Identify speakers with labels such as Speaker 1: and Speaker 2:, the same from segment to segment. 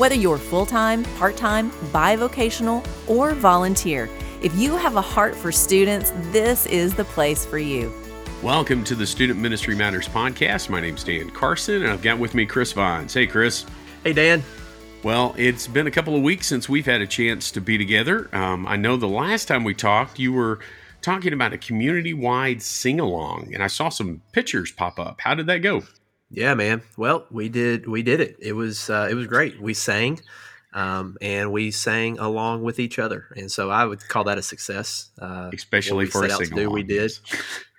Speaker 1: Whether you're full time, part time, bivocational, or volunteer, if you have a heart for students, this is the place for you.
Speaker 2: Welcome to the Student Ministry Matters podcast. My name's Dan Carson, and I've got with me Chris Vines. Hey, Chris.
Speaker 3: Hey, Dan.
Speaker 2: Well, it's been a couple of weeks since we've had a chance to be together. Um, I know the last time we talked, you were talking about a community wide sing along, and I saw some pictures pop up. How did that go?
Speaker 3: Yeah, man. Well, we did we did it. It was uh, it was great. We sang, um, and we sang along with each other, and so I would call that a success.
Speaker 2: Uh, Especially for a sing along.
Speaker 3: We did.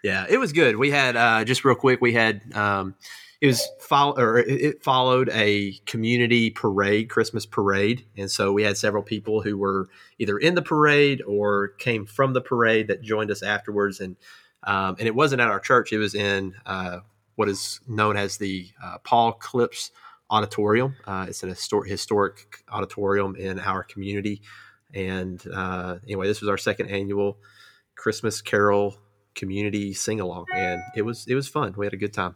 Speaker 3: Yeah, it was good. We had uh, just real quick. We had um, it was follow or it followed a community parade, Christmas parade, and so we had several people who were either in the parade or came from the parade that joined us afterwards, and um, and it wasn't at our church. It was in uh, what is known as the uh, Paul Clips Auditorium. Uh, it's an historic, historic auditorium in our community. And uh, anyway, this was our second annual Christmas Carol community sing along, and it was it was fun. We had a good time.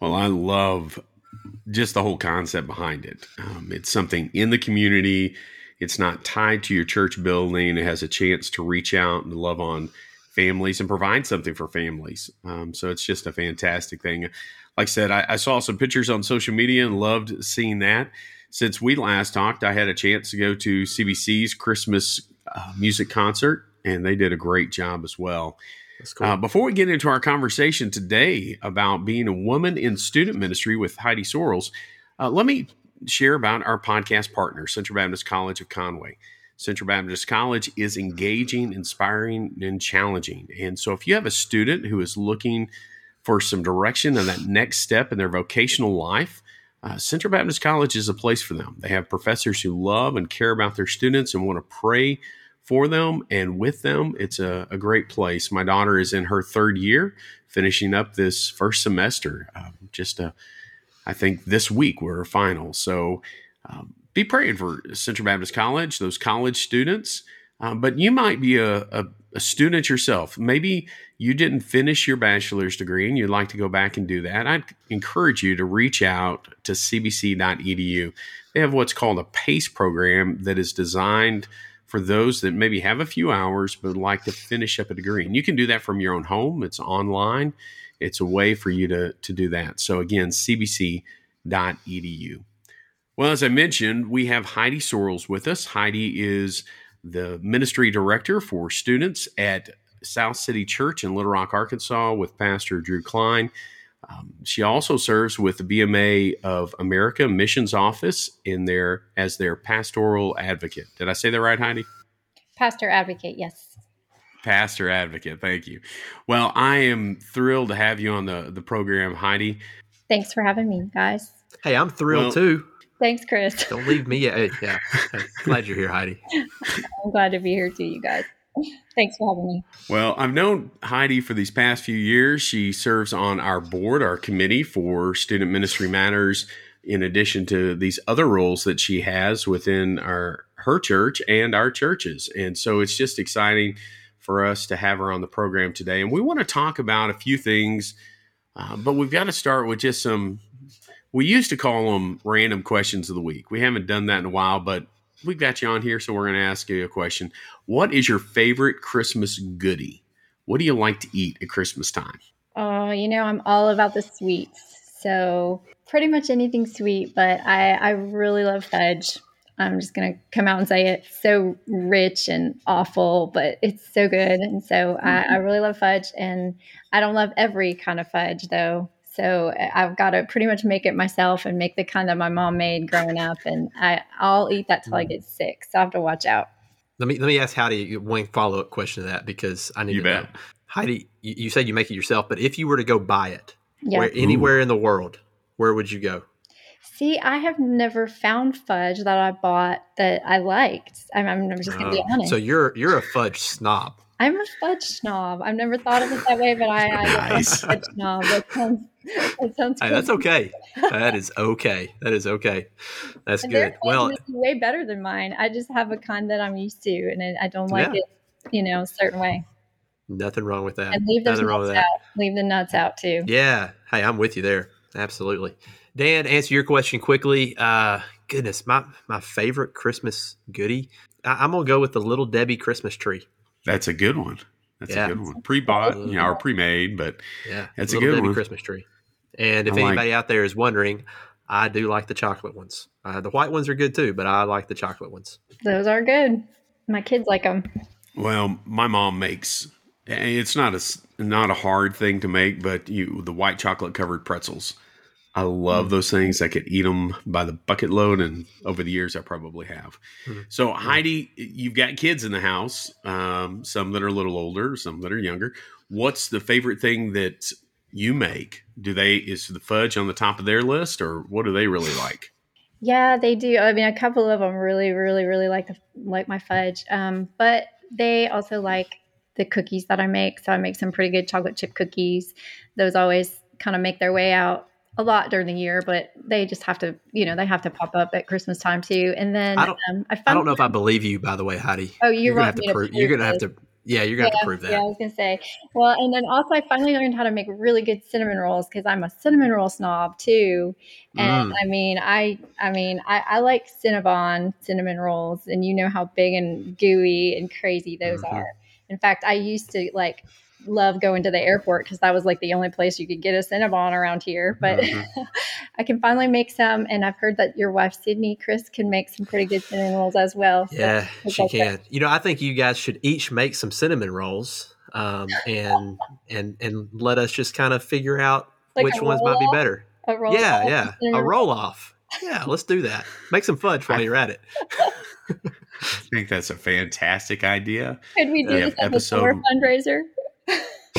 Speaker 2: Well, I love just the whole concept behind it. Um, it's something in the community. It's not tied to your church building. It has a chance to reach out and love on families and provide something for families. Um, so it's just a fantastic thing. Like I said, I, I, saw some pictures on social media and loved seeing that. Since we last talked, I had a chance to go to CBC's Christmas uh, music concert, and they did a great job as well. Cool. Uh, before we get into our conversation today about being a woman in student ministry with Heidi Sorrells, uh, let me share about our podcast partner, Central Baptist College of Conway. Central Baptist College is engaging, inspiring, and challenging. And so, if you have a student who is looking for some direction and that next step in their vocational life, uh, Central Baptist College is a place for them. They have professors who love and care about their students and want to pray for them and with them. It's a, a great place. My daughter is in her third year, finishing up this first semester. Um, just a, I think this week we're final. So, um, be praying for Central Baptist College, those college students. Uh, but you might be a, a, a, student yourself. Maybe you didn't finish your bachelor's degree and you'd like to go back and do that. I'd encourage you to reach out to cbc.edu. They have what's called a PACE program that is designed for those that maybe have a few hours but like to finish up a degree. And you can do that from your own home, it's online. It's a way for you to, to do that. So, again, cbc.edu. Well, as I mentioned, we have Heidi Sorrells with us. Heidi is the ministry director for students at South City Church in Little Rock, Arkansas, with Pastor Drew Klein. Um, she also serves with the BMA of America Missions Office in their as their pastoral advocate. Did I say that right, Heidi?
Speaker 4: Pastor advocate, yes.
Speaker 2: Pastor advocate, thank you. Well, I am thrilled to have you on the the program, Heidi.
Speaker 4: Thanks for having me, guys.
Speaker 3: Hey, I'm thrilled well, too.
Speaker 4: Thanks, Chris.
Speaker 3: Don't leave me. Yeah, yeah. glad you're here, Heidi.
Speaker 4: I'm glad to be here too, you guys. Thanks for having me.
Speaker 2: Well, I've known Heidi for these past few years. She serves on our board, our committee for Student Ministry Matters, in addition to these other roles that she has within our her church and our churches. And so it's just exciting for us to have her on the program today. And we want to talk about a few things, uh, but we've got to start with just some we used to call them random questions of the week. We haven't done that in a while, but we've got you on here, so we're going to ask you a question. What is your favorite Christmas goodie? What do you like to eat at Christmas time?
Speaker 4: Oh, you know, I'm all about the sweets. So pretty much anything sweet, but I, I really love fudge. I'm just going to come out and say it. So rich and awful, but it's so good. And so mm-hmm. I, I really love fudge. And I don't love every kind of fudge, though. So I've got to pretty much make it myself and make the kind that my mom made growing up. And I, I'll eat that till I mm. get sick. So I have to watch out.
Speaker 3: Let me let me ask Heidi one follow up question to that because I need
Speaker 2: you
Speaker 3: to
Speaker 2: bet.
Speaker 3: know. Heidi, you, you said you make it yourself, but if you were to go buy it, yeah. where, anywhere Ooh. in the world, where would you go?
Speaker 4: See, I have never found fudge that I bought that I liked. I'm, I'm just gonna be
Speaker 3: Oh,
Speaker 4: honest.
Speaker 3: so you're you're a fudge snob.
Speaker 4: I'm a fudge snob. I've never thought of it that way, but I, I
Speaker 2: Nice.
Speaker 4: am a fudge snob. That sounds, that sounds
Speaker 3: hey, that's okay. That is okay. That is okay. That's
Speaker 4: And
Speaker 3: good. Well,
Speaker 4: way better than mine. I just have a kind that I'm used to, and I- I don't like
Speaker 3: Yeah.
Speaker 4: it, you know, a certain way.
Speaker 3: nothing wrong with that.
Speaker 4: And leave
Speaker 3: Nothing wrong with that.
Speaker 4: out. Leave the nuts out too.
Speaker 3: Yeah. Hey, I'm with you there. Absolutely. Dan, answer your question quickly. Uh, goodness, my my favorite Christmas goodie. I, I'm gonna go with the Little Debbie Christmas tree.
Speaker 2: That's a good one. That's
Speaker 3: Yeah.
Speaker 2: a good one. Pre-bought, you know, or pre-made, but
Speaker 3: Yeah,
Speaker 2: That's a
Speaker 3: Little
Speaker 2: good
Speaker 3: Debbie
Speaker 2: one.
Speaker 3: Christmas tree. And if
Speaker 2: I like-
Speaker 3: anybody out there is wondering, I do like the chocolate ones. Uh, the white ones are good too, but I like the chocolate ones.
Speaker 4: Those are good. My kids like them.
Speaker 2: Well, my mom makes. It's not a s- not a hard thing to make, but you the white chocolate covered pretzels. I love those things. I could eat them by the bucket load, and over the years, I probably have.
Speaker 3: Mhm.
Speaker 2: So, Heidi, you've got kids in the house, um, some that are a little older, some that are younger. What's the favorite thing that you make? Do they is the fudge on the top of their list, or what do they really like?
Speaker 4: Yeah, they do. I mean, a couple of them really, really, really like the, like my fudge. Um, but they also like the cookies that I make. So I make some pretty good chocolate chip cookies. Those always kind of make their way out a lot during the year, but they just have to, you know, they have to pop up at Christmas time too. And then
Speaker 3: I don't-
Speaker 4: um, I,
Speaker 3: I don't know if I believe you, by the way, Heidi.
Speaker 4: Oh, you
Speaker 3: you're gonna have to prove. You're gonna have to. Yeah, you're gonna have to prove that.
Speaker 4: Yeah, I was gonna say. Well, and then also I finally learned how to make really good cinnamon rolls because I'm a cinnamon roll snob too. And
Speaker 3: Mm.
Speaker 4: I mean, I I mean, I, I like Cinnabon cinnamon rolls, and you know how big and gooey and crazy those
Speaker 3: Mhm.
Speaker 4: are. In fact, I used to like love going to the airport because that was like the only place you could get a Cinnabon around here. But
Speaker 3: Mhm.
Speaker 4: I can finally make some, and I've heard that your wife Sydney Chris can make some pretty good cinnamon rolls as well.
Speaker 3: Yeah,
Speaker 4: it's
Speaker 3: she
Speaker 4: like that.
Speaker 3: can. You know, I think you guys should each make some cinnamon rolls, um, and and and let us just kind of figure out
Speaker 4: Like
Speaker 3: which ones might be better.
Speaker 4: A roll
Speaker 3: yeah,
Speaker 4: off
Speaker 3: yeah, a
Speaker 4: roll.
Speaker 3: roll off. Yeah, let's do that. Make some fudge while you're at it.
Speaker 2: I think that's a fantastic idea.
Speaker 4: Could we do
Speaker 2: Yeah,
Speaker 4: this as a
Speaker 2: episode-
Speaker 4: summer fundraiser?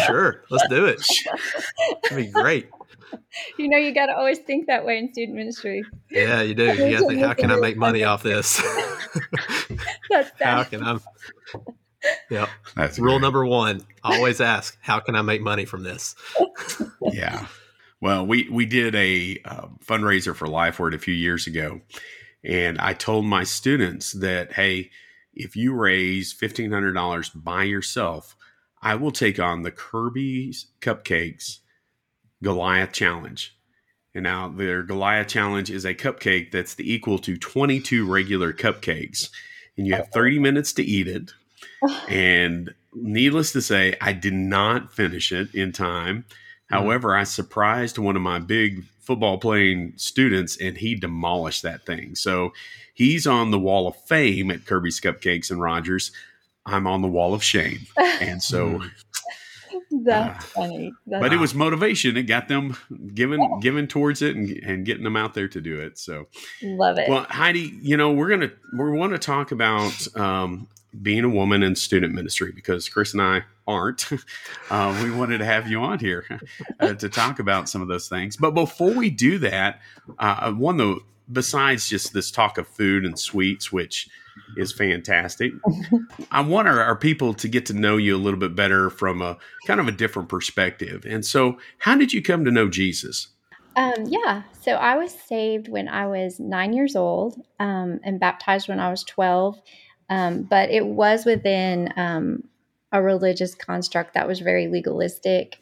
Speaker 3: Sure, let's do it. It'd be great.
Speaker 4: You know, you got to always think that way in student ministry.
Speaker 3: Yeah, you do. You got to think, how can I make money off this?
Speaker 4: That's
Speaker 3: how can I? Yep.
Speaker 2: That's
Speaker 3: Rule
Speaker 2: great.
Speaker 3: number one: always ask, "How can I make money from this?"
Speaker 2: yeah. Well, we we did a uh, fundraiser for LifeWord a few years ago, and I told my students that hey, if you raise fifteen hundred dollars by yourself, I will take on the Kirby's Cupcakes Goliath Challenge. And now their Goliath Challenge is a cupcake that's the equal to twenty two regular cupcakes, and you have thirty minutes to eat it. And needless to say, I did not finish it in time. Hmm. However, I surprised one of my big football playing students and he demolished that thing. So he's on the wall of fame at Kirby's Cupcakes and Rogers. I'm on the wall of shame. And so,
Speaker 4: That's funny. That's
Speaker 2: but it was motivation. It got them given given towards it and, and getting them out there to do it. So,
Speaker 4: love it.
Speaker 2: well, Heidi, you know, we're gonna we want to talk about um, being a woman in student ministry because Chris and I aren't. Uh, we wanted to have you on here uh, to talk about some of those things. But before we do that, uh, one though, besides just this talk of food and sweets, which is fantastic, I want our, our people to get to know you a little bit better from a kind of a different perspective. And so, how did you come to know Jesus?
Speaker 4: Um, yeah. So I was saved when I was nine years old um, and baptized when I was 12. Um, but it was within um, a religious construct that was very legalistic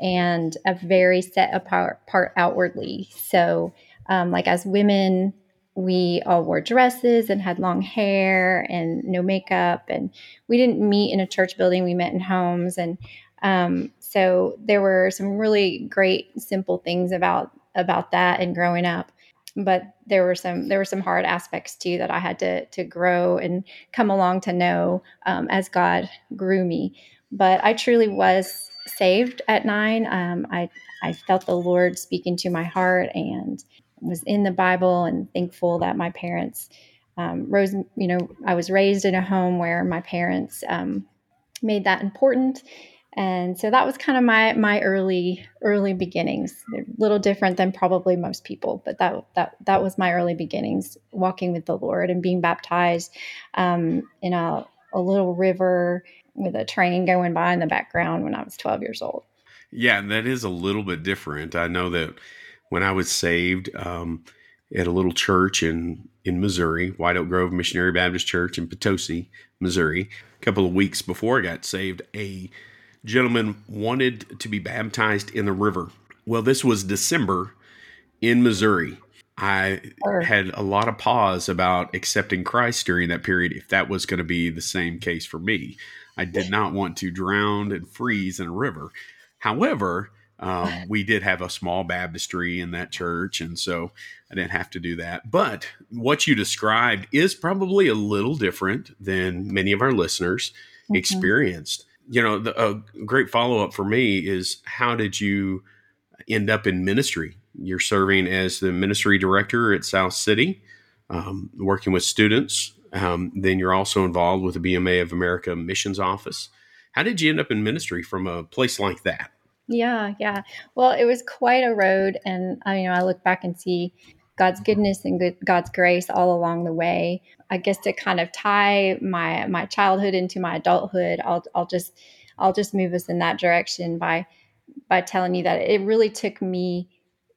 Speaker 4: and a very set apart part outwardly. So, um, like as women, we all wore dresses and had long hair and no makeup, and we didn't meet in a church building. We met in homes, and um, so there were some really great, simple things about about that and growing up. But there were some there were some hard aspects too that I had to to grow and come along to know um, as God grew me. But I truly was saved at nine. Um, I I felt the Lord speaking to my heart and was in the Bible and thankful that my parents um, rose. You know, I was raised in a home where my parents um, made that important. And so that was kind of my my early early beginnings. They're a little different than probably most people but that that that was my early beginnings walking with the lord and being baptized um, in a, a little river with a train going by in the background when i was 12 years old.
Speaker 2: Yeah that is a little bit different. I know that when i was saved um, at a little church in in missouri white oak grove missionary baptist church in potosi missouri a couple of weeks before i got saved a gentleman wanted to be baptized in the river. Well, this was December in Missouri. I had a lot of pause about accepting Christ during that period if that was going to be the same case for me. I did not want to drown and freeze in a river. However, um, we did have a small baptistry in that church, and so I didn't have to do that. But what you described is probably a little different than many of our listeners mm-hmm. experienced you know, the, a great follow up for me is how did you end up in ministry? You're serving as the ministry director at South City, um, working with students. Um, then you're also involved with the BMA of America Missions Office. How did you end up in ministry from a place like that?
Speaker 4: Yeah, yeah. Well, it was quite a road, and I mean, I look back and see God's goodness and good, God's grace all along the way. I guess to kind of tie my my childhood into my adulthood, I'll I'll just I'll just move us in that direction by by telling you that it really took me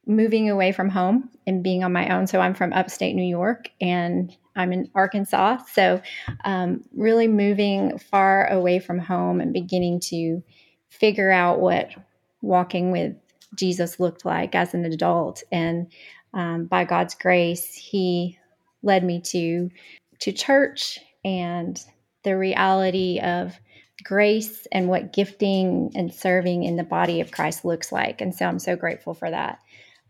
Speaker 4: moving away from home and being on my own. So I'm from upstate New York and I'm in Arkansas. So um, really moving far away from home and beginning to figure out what walking with Jesus looked like as an adult and um, by God's grace, He led me to to church and the reality of grace and what gifting and serving in the body of Christ looks like. And so I'm so grateful for that.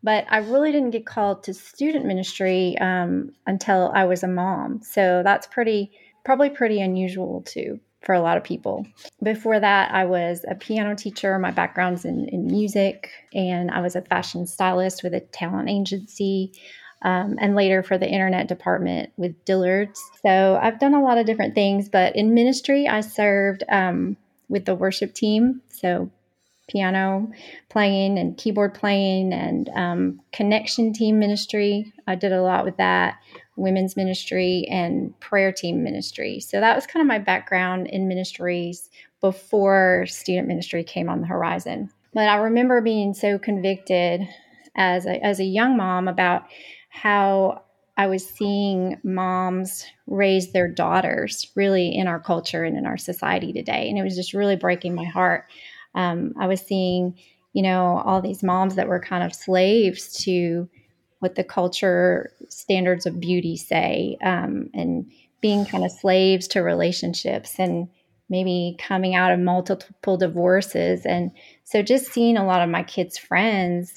Speaker 4: But I really didn't get called to student ministry um, until I was a mom. So that's pretty, probably pretty unusual too for a lot of people. Before that, I was a piano teacher. My background's in, in music, and I was a fashion stylist with a talent agency. Um, and later for the internet department with Dillard's. So I've done a lot of different things, but in ministry, I served um, with the worship team. So piano playing and keyboard playing and um, connection team ministry. I did a lot with that women's ministry and prayer team ministry. So that was kind of my background in ministries before student ministry came on the horizon. But I remember being so convicted as a, as a young mom about how I was seeing moms raise their daughters really in our culture and in our society today. And it was just really breaking my heart. Um, I was seeing, you know, all these moms that were kind of slaves to what the culture standards of beauty say um, and being kind of slaves to relationships and maybe coming out of multiple divorces. And so just seeing a lot of my kids friends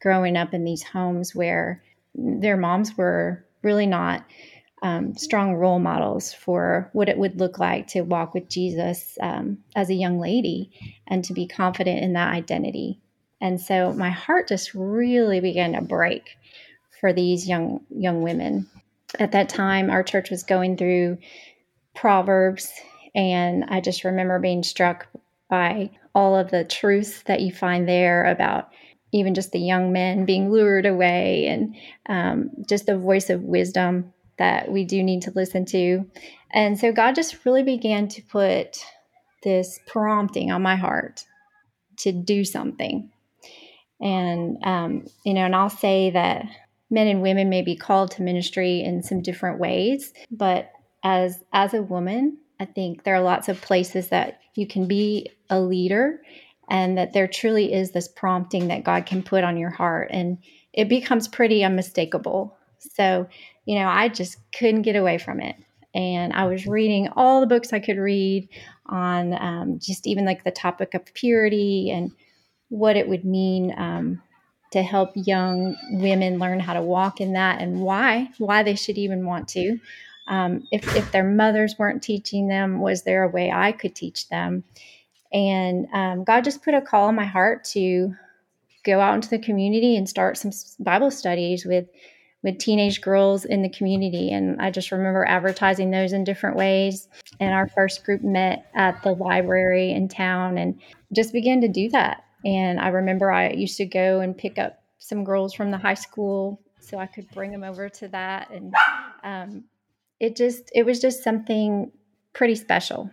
Speaker 4: growing up in these homes where their moms were really not um, strong role models for what it would look like to walk with jesus um, as a young lady and to be confident in that identity and so my heart just really began to break for these young young women. At that time, our church was going through Proverbs, and I just remember being struck by all of the truths that you find there about even just the young men being lured away and um, just the voice of wisdom that we do need to listen to. And so God just really began to put this prompting on my heart to do something. And, um, you know, and I'll say that men and women may be called to ministry in some different ways, but as as a woman, I think there are lots of places that you can be a leader and that there truly is this prompting that God can put on your heart and it becomes pretty unmistakable. So, you know, I just couldn't get away from it. And I was reading all the books I could read on um, just even like the topic of purity and what it would mean um, to help young women learn how to walk in that and why why they should even want to um, if, if their mothers weren't teaching them was there a way i could teach them and um, god just put a call in my heart to go out into the community and start some bible studies with with teenage girls in the community. And I just remember advertising those in different ways. And our first group met at the library in town and just began to do that. And I remember I used to go and pick up some girls from the high school so I could bring them over to that. And um, it just, it was just something pretty special.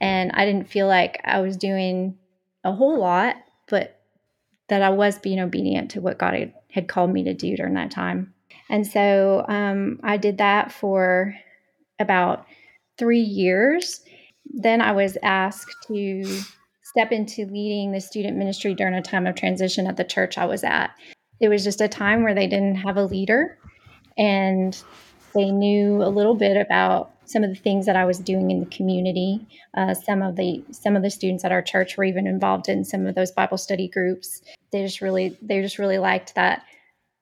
Speaker 4: And I didn't feel like I was doing a whole lot, but that I was being obedient to what God had, called me to do during that time. And so um, I did that for about three years. Then I was asked to step into leading the student ministry during a time of transition at the church I was at. It was just a time where they didn't have a leader and they knew a little bit about some of the things that I was doing in the community. Uh, some of the some of the students at our church were even involved in some of those Bible study groups. They just really they just really liked that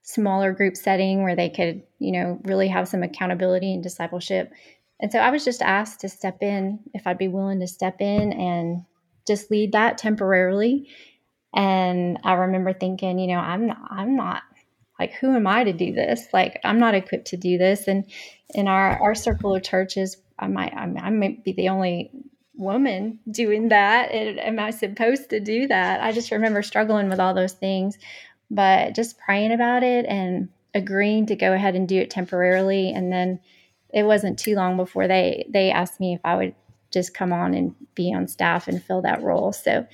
Speaker 4: smaller group setting where they could you know really have some accountability and discipleship. And so I was just asked to step in if I'd be willing to step in and just lead that temporarily. And I remember thinking, you know, I'm not, I'm not like who am I to do this? Like I'm not equipped to do this. And in our our circle of churches, I might I, I might be the only woman doing that. And am I supposed to do that? I just remember struggling with all those things, but just praying about it and agreeing to go ahead and do it temporarily. And then it wasn't too long before they they asked me if I would just come on and be on staff and fill that role. So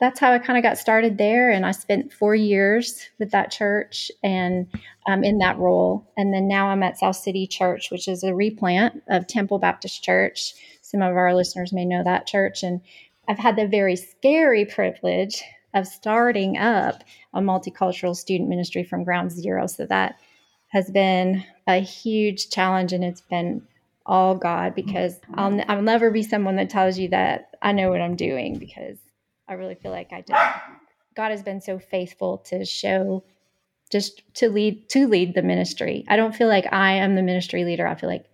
Speaker 4: that's how I kind of got started there. And I spent four years with that church and um, in that role. And then now I'm at South City Church, which is a replant of Temple Baptist Church. Some of our listeners may know that church. And I've had the very scary privilege of starting up a multicultural student ministry from ground zero. So that has been a huge challenge and it's been all God because I'll, I'll never be someone that tells you that I know what I'm doing because I really feel like I did. God has been so faithful to show just to lead to lead the ministry. I don't feel like I am the ministry leader. I feel like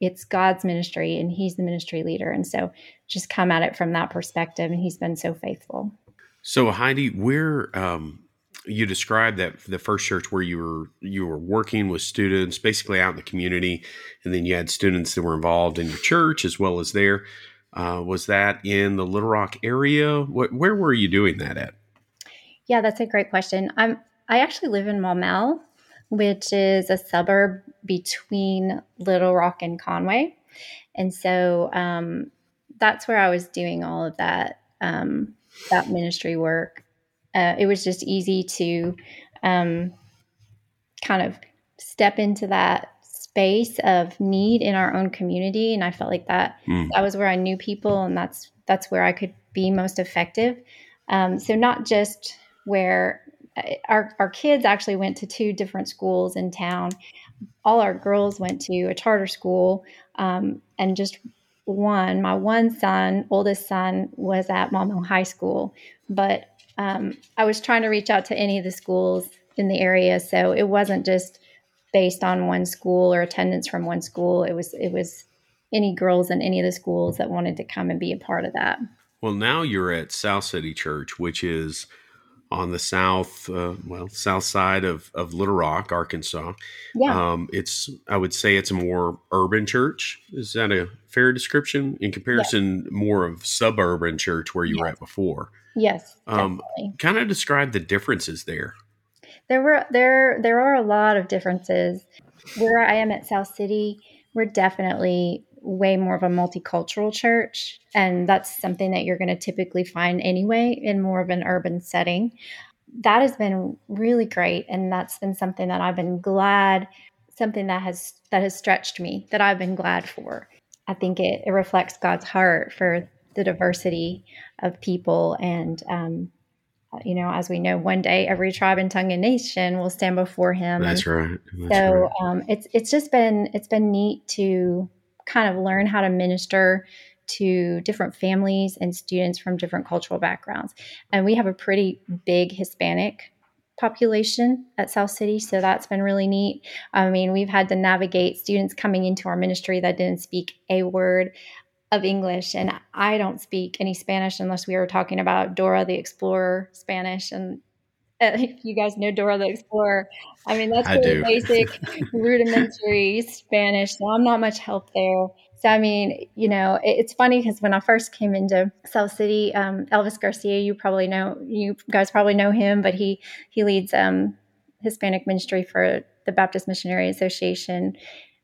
Speaker 4: it's God's ministry and he's the ministry leader. And so just come at it from that perspective and he's been so faithful.
Speaker 2: So Heidi, where um you described that the first church where you were you were working with students basically out in the community and then you had students that were involved in your church as well as there uh, was that in the Little Rock area? What, where were you doing that at?
Speaker 4: Yeah, that's a great question. I'm I actually live in Maumelle, which is a suburb between Little Rock and Conway, and so um, that's where I was doing all of that um, that ministry work. Uh, it was just easy to um, kind of step into that space of need in our own community. And i felt like that mm. that was where i knew people and that's that's where i could be most effective. Um, so not just where uh, our, our kids actually went to two different schools in town. All our girls went to a charter school um, and just one my one son oldest son was at Maumelle high school but um, i was trying to reach out to any of the schools in the area so it wasn't just based on one school or attendance from one school. It was it was any girls in any of the schools that wanted to come and be a part of that.
Speaker 2: Well, now you're at South City Church, which is on the south, uh, well, south side of, of Little Rock, Arkansas. Yeah. Um, it's, I would say it's a more urban church. Is that a fair description in comparison? Yes. More of suburban church where you yes. were at before.
Speaker 4: Yes. Um,
Speaker 2: kind of describe the differences there
Speaker 4: there were there there are a lot of differences. Where I am at South City, we're definitely way more of a multicultural church, and that's something that you're going to typically find anyway in more of an urban setting. That has been really great, and that's been something that I've been glad, something that has that has stretched me, that I've been glad for. I think it, it reflects God's heart for the diversity of people and um, you know, as we know, one day every tribe and tongue and nation will stand before Him.
Speaker 2: That's
Speaker 4: and
Speaker 2: right.
Speaker 4: That's so right. Um, it's it's just been it's been neat to kind of learn how to minister to different families and students from different cultural backgrounds. And we have a pretty big Hispanic population at South City, so that's been really neat. I mean, we've had to navigate students coming into our ministry that didn't speak a word of English, and I don't speak any Spanish unless we were talking about Dora the Explorer Spanish, and if you guys know Dora the Explorer, I mean that's really basic, rudimentary Spanish. So I'm not much help there. So I mean, you know, it, it's funny because when I first came into South City, um, Elvis Garcia, you probably know, you guys probably know him, but he he leads um, Hispanic ministry for the Baptist Missionary Association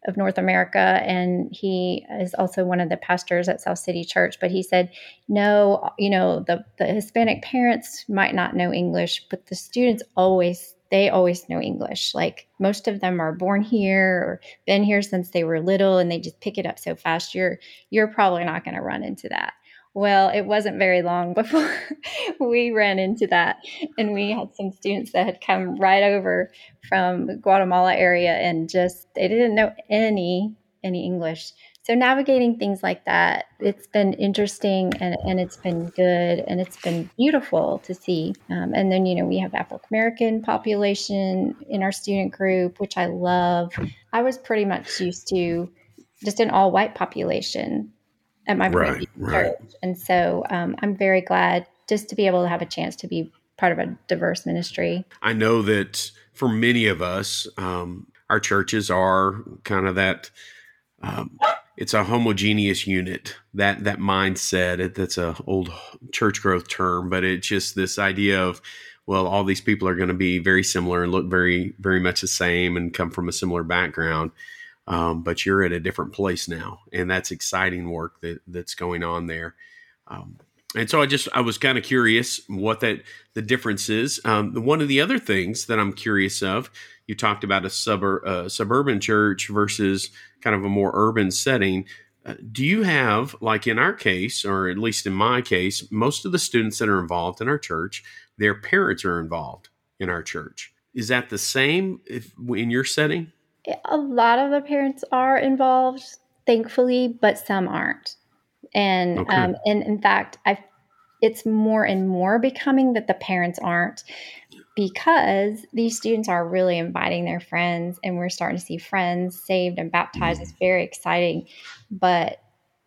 Speaker 4: of North America, and he is also one of the pastors at South City Church. But he said, no, you know, the the Hispanic parents might not know English, but the students always they always know English. Like most of them are born here or been here since they were little, and they just pick it up so fast. You're you're probably not going to run into that. Well, it wasn't very long before we ran into that. And we had some students that had come right over from Guatemala area and just they didn't know any any English. So navigating things like that, it's been interesting and, and it's been good and it's been beautiful to see. Um, and then, you know, we have African American population in our student group, which I love. I was pretty much used to just an all white population at my
Speaker 2: Right, right.
Speaker 4: church. And so um, I'm very glad just to be able to have a chance to be part of a diverse ministry.
Speaker 2: I know that for many of us, um, our churches are kind of that. Um, it's a homogeneous unit. That that mindset. It, that's a old church growth term, but it's just this idea of well, all these people are going to be very similar and look very very much the same and come from a similar background. Um, but you're at a different place now, and that's exciting work that that's going on there. Um, and so I just I was kind of curious what that the difference is. Um, one of the other things that I'm curious of, you talked about a uh, suburban church versus kind of a more urban setting. Uh, do you have like in our case, or at least in my case, most of the students that are involved in our church, their parents are involved in our church. Is that the same if, in your setting?
Speaker 4: A lot of the parents are involved, thankfully, but some aren't. And
Speaker 2: Okay.
Speaker 4: um, and in fact, I it's more and more becoming that the parents aren't because these students are really inviting their friends and we're starting to see friends saved and baptized. It's very exciting. But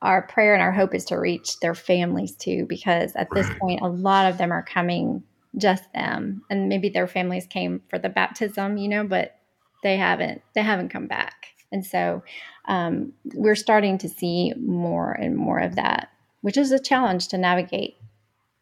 Speaker 4: our prayer and our hope is to reach their families too, because at this point, a lot of them are coming just them, and maybe their families came for the baptism, you know, but they haven't they haven't come back, and so um, we're starting to see more and more of that, which is a challenge to navigate.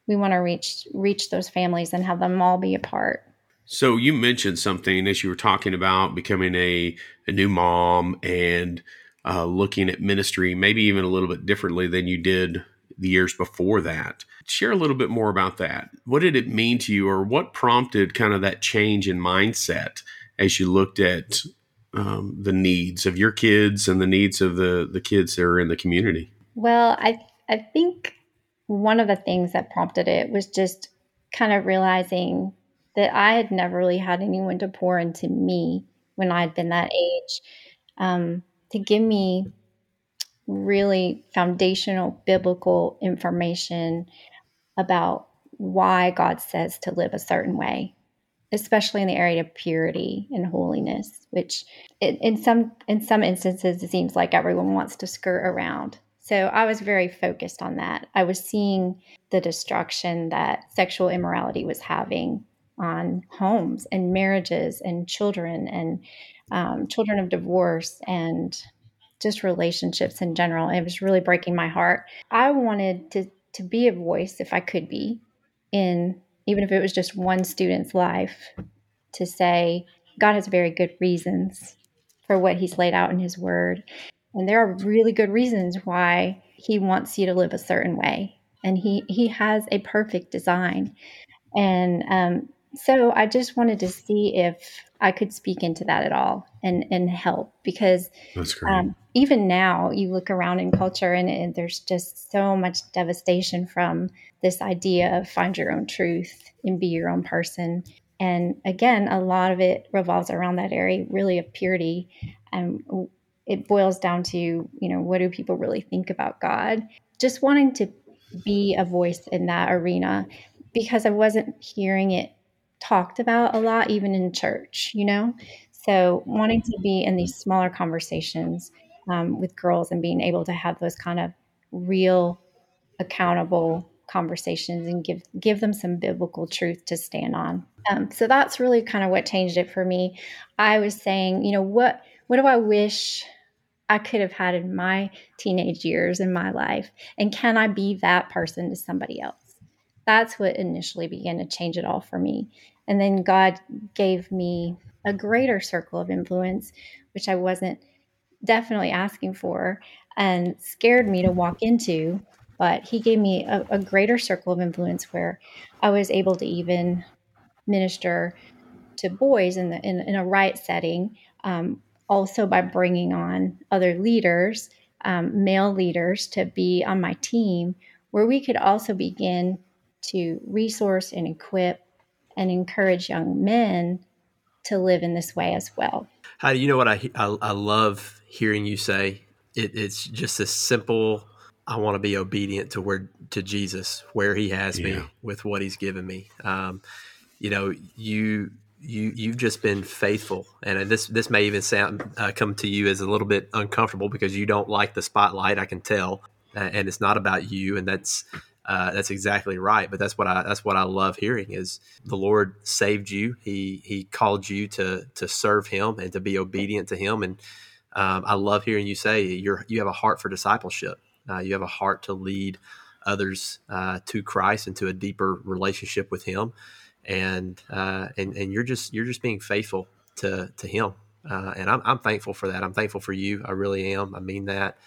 Speaker 4: We want to reach reach those families and have them all be a part.
Speaker 2: So you mentioned something as you were talking about becoming a, a new mom and uh, looking at ministry, maybe even a little bit differently than you did the years before that. Share a little bit more about that. What did it mean to you, or what prompted kind of that change in mindset as you looked at um, the needs of your kids and the needs of the the kids that are in the community?
Speaker 4: Well, I I think one of the things that prompted it was just kind of realizing that I had never really had anyone to pour into me when I had been that age, um, to give me really foundational biblical information about why God says to live a certain way, especially in the area of purity and holiness, which in, in some in some instances it seems like everyone wants to skirt around. So I was very focused on that. I was seeing the destruction that sexual immorality was having on homes and marriages and children and um, children of divorce and just relationships in general. It was really breaking my heart. I wanted to to be a voice if I could be in even if it was just one student's life to say God has very good reasons for what he's laid out in his word. And there are really good reasons why he wants you to live a certain way. And he, he has a perfect design. And um, so I just wanted to see if I could speak into that at all and, and help because um, even now, you look around in culture and, and there's just so much devastation from this idea of find your own truth and be your own person. And again, a lot of it revolves around that area, really of purity. And it boils down to, you know, what do people really think about God? Just wanting to be a voice in that arena because I wasn't hearing it talked about a lot, even in church, you know? So wanting to be in these smaller conversations um, with girls and being able to have those kind of real, accountable conversations and give give them some biblical truth to stand on. Um, so that's really kind of what changed it for me. I was saying, you know, what what do I wish I could have had in my teenage years in my life, and can I be that person to somebody else? That's what initially began to change it all for me. And then God gave me a greater circle of influence, which I wasn't definitely asking for and scared me to walk into but he gave me a, a greater circle of influence where I was able to even minister to boys in, the, in, in a right setting, um, also by bringing on other leaders, um, male leaders, to be on my team, where we could also begin to resource and equip and encourage young men to live in this way as well.
Speaker 3: How do you know what I, I, I love hearing you say? It, it's just a simple I want to be obedient to where to Jesus where He has yeah. me with what He's given me. Um, you know, you you you've just been faithful, and this this may even sound uh, come to you as a little bit uncomfortable because you don't like the spotlight. I can tell, uh, and it's not about you, and that's uh, that's exactly right. But that's what I that's what I love hearing is the Lord saved you. He He called you to to serve Him and to be obedient to Him, and um, I love hearing you say you're you have a heart for discipleship uh, you have a heart to lead others uh, to Christ and to a deeper relationship with Him, and uh, and and you're just you're just being faithful to to Him, uh, and I'm, I'm thankful for that. I'm thankful for you. I really am. I mean that,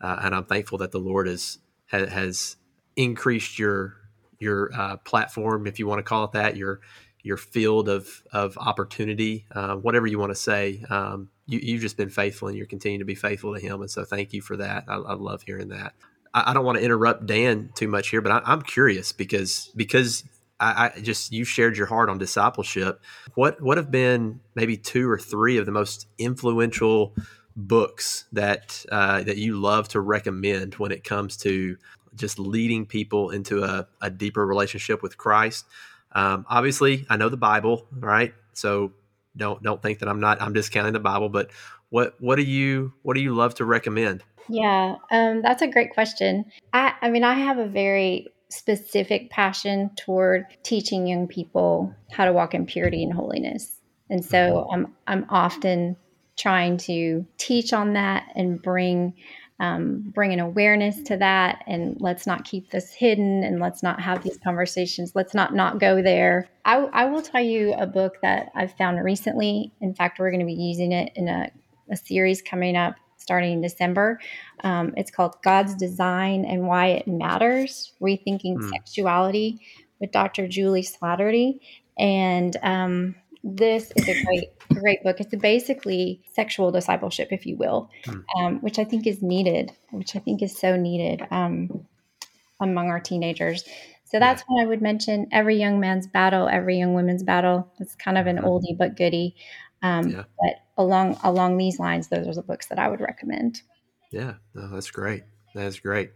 Speaker 3: and I'm thankful that the Lord has has increased your your uh, platform, if you want to call it that, your your field of of opportunity, whatever you want to say. Um, you, you've just been faithful and you're continuing to be faithful to him. And so thank you for that. I, I love hearing that. I, I, don't want to interrupt Dan too much here, but I, am curious because, because I, I, just, you shared your heart on discipleship. What, what have been maybe two or three of the most influential books that, uh, that you love to recommend when it comes to just leading people into a, a deeper relationship with Christ? Um, obviously, I know the Bible, right? So don't don't think that I'm not I'm discounting the Bible, but what what do you what do you love to recommend?
Speaker 4: Yeah, um, that's a great question. I I mean I have a very specific passion toward teaching young people how to walk in purity and holiness, and so mm-hmm. I'm I'm often trying to teach on that and bring um, bring an awareness to that and let's not keep this hidden and let's not have these conversations. Let's not not go there. I, I will tell you a book that i've found recently. In fact we're going to be using it in a, a series coming up starting in december. Um, it's called god's design and why it matters rethinking mm. sexuality with dr juli slattery. And um, this is a great great book. It's basically sexual discipleship, if you will, mm. um, which I think is needed, which I think is so needed um, among our teenagers. So that's yeah. what I would mention. Every young man's battle, every young woman's battle. It's kind of an mm-hmm. oldie but goodie. Um, yeah. But along along these lines, those are the books that I would recommend.
Speaker 3: Yeah, no, that's great. That's great.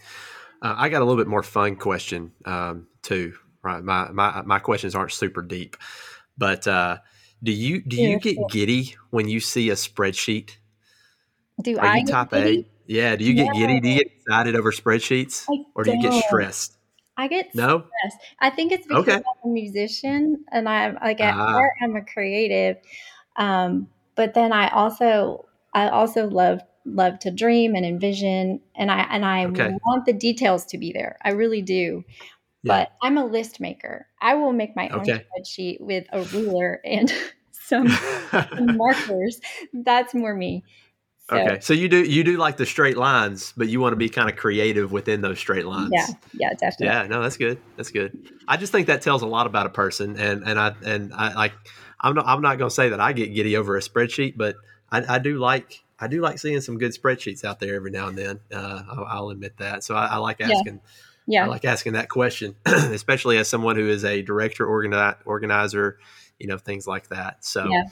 Speaker 3: Uh, I got a little bit more fun question um, too. Right, my my my questions aren't super deep, but uh, do you do you get giddy when you see a spreadsheet?
Speaker 4: Do Are I you
Speaker 3: type A? Yeah. Do you get giddy? Do you get excited over spreadsheets, I or do you get stressed?
Speaker 4: I get no? stressed. I think it's because okay. I'm a musician and I'm like at ah. heart I'm a creative. Um, but then I also I also love love to dream and envision and I and I okay. want the details to be there. I really do. But I'm a list maker. I will make my okay. own spreadsheet with a ruler and some, some markers. That's more me.
Speaker 3: So, okay, so you do you do like the straight lines, but you want to be kind of creative within those straight lines.
Speaker 4: Yeah, yeah, definitely.
Speaker 3: Yeah, no, that's good. That's good. I just think that tells a lot about a person, and and I and I like. I'm not. I'm not going to say that I get giddy over a spreadsheet, but I, I, do like. I do like seeing some good spreadsheets out there every now and then. Uh, I'll, I'll, admit that. So I, I like asking. Yeah
Speaker 4: yeah. I
Speaker 3: like asking that question, especially as someone who is a director, organi- organizer, you know, things like that. So, yeah.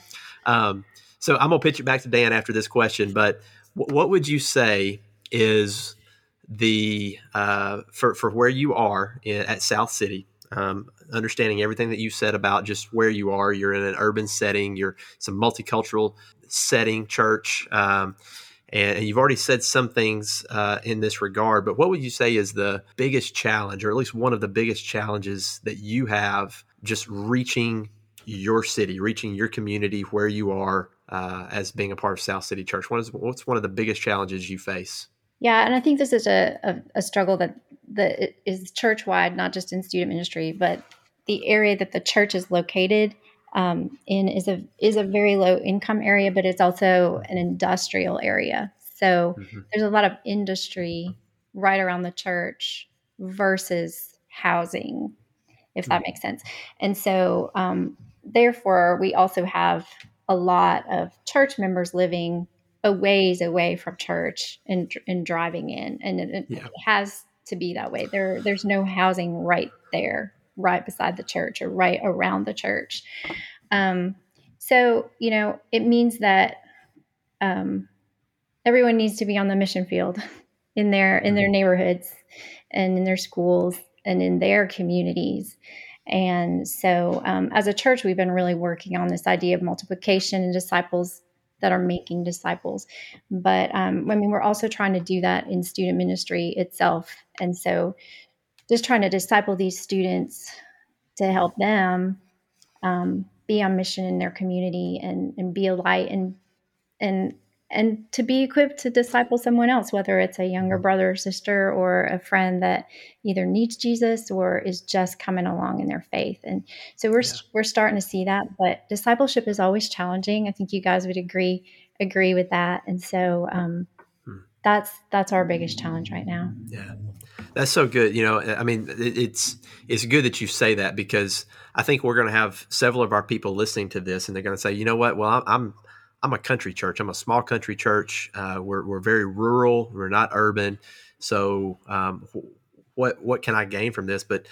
Speaker 3: um, so I'm gonna pitch it back to Dan after this question. But w- what would you say is the uh, for for where you are in, at South City? Um, understanding everything that you said about just where you are, you're in an urban setting, you're some multicultural setting, church. Um, And, you've already said some things uh, in this regard, but what would you say is the biggest challenge, or at least one of the biggest challenges that you have just reaching your city, reaching your community where you are uh, as being a part of South City Church? What is, what's one of the biggest challenges you face?
Speaker 4: Yeah, and I think this is a, a, a struggle that that is church wide, not just in student ministry, but the area that the church is located um, in is a is a very low income area, but it's also an industrial area. So mm-hmm. there's a lot of industry right around the church versus housing, if that mm-hmm. makes sense. And so, um, therefore, we also have a lot of church members living a ways away from church and, and driving in, and it, yeah. it has to be that way. There, there's no housing right there, right beside the church or right around the church. Um, so, you know, it means that um, everyone needs to be on the mission field in their in their mm-hmm. neighborhoods and in their schools and in their communities. And so, um, as a church, we've been really working on this idea of multiplication and disciples that are making disciples. But um, I mean, we're also trying to do that in student ministry itself. And so, just trying to disciple these students to help them um, be on mission in their community and, and be a light and and and to be equipped to disciple someone else, whether it's a younger brother or sister or a friend that either needs Jesus or is just coming along in their faith. And so we're yeah. we're starting to see that. But discipleship is always challenging. I think you guys would agree agree with that. And so um, hmm. that's that's our biggest challenge right now.
Speaker 3: Yeah, that's so good. You know, I mean, it's it's good that you say that because I think we're going to have several of our people listening to this, and they're going to say, you know what? Well, I'm I'm a country church. I'm a small country church. Uh, we're we're very rural. We're not urban. So um, what what can I gain from this? But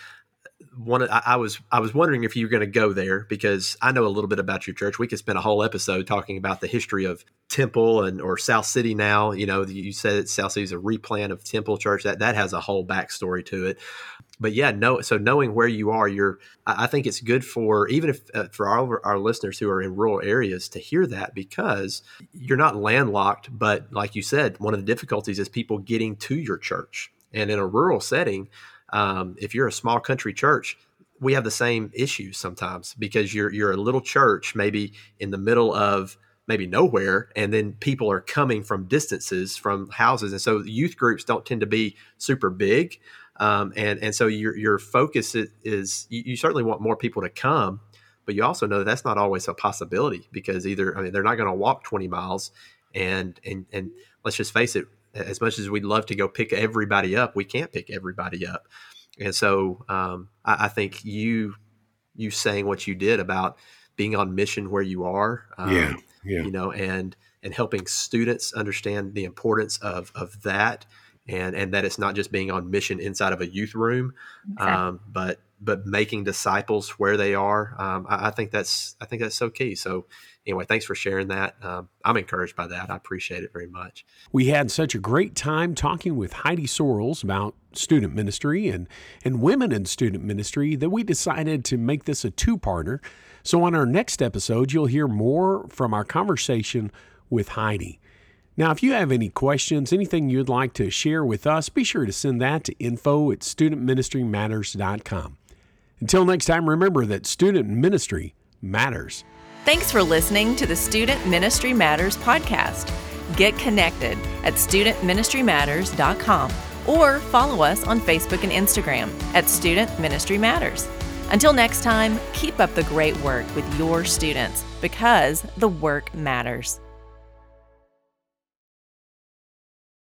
Speaker 3: one, I, I was I was wondering if you were going to go there because I know a little bit about your church. We could spend a whole episode talking about the history of Temple and or South City. Now, you know, you said South City is a replant of Temple Church. That that has a whole backstory to it but yeah, no. So knowing where you are, you're. I think it's good for even if uh, for our our listeners who are in rural areas to hear that because you're not landlocked. But like you said, one of the difficulties is people getting to your church, and in a rural setting, um, if you're a small country church, we have the same issues sometimes because you're you're a little church, maybe in the middle of maybe nowhere and then people are coming from distances from houses. And so youth groups don't tend to be super big um, and and so your your focus is, is you, you, certainly want more people to come, but you also know that that's not always a possibility because either I mean they're not going to walk 20 miles, and and and let's just face it, as much as we'd love to go pick everybody up, we can't pick everybody up, and so um, I, I, think you you saying what you did about being on mission where you are,
Speaker 2: um, yeah, yeah,
Speaker 3: you know, and and helping students understand the importance of of that and and that it's not just being on mission inside of a youth room, exactly. um, but but making disciples where they are. Um, I, I, think that's I think that's so key. So anyway, thanks for sharing that. Um, I'm encouraged by that. I appreciate it very much.
Speaker 5: We had such a great time talking with Heidi Sorrells about student ministry and and women in student ministry that we decided to make this a two-parter. So on our next episode, you'll hear more from our conversation with Heidi. Now, if you have any questions, anything you'd like to share with us, be sure to send that to info at studentministrymatters.com. Until next time, remember that student ministry matters.
Speaker 1: Thanks for listening to the Student Ministry Matters podcast. Get connected at studentministrymatters.com or follow us on Facebook and Instagram at Student Ministry Matters. Until next time, keep up the great work with your students because the work matters.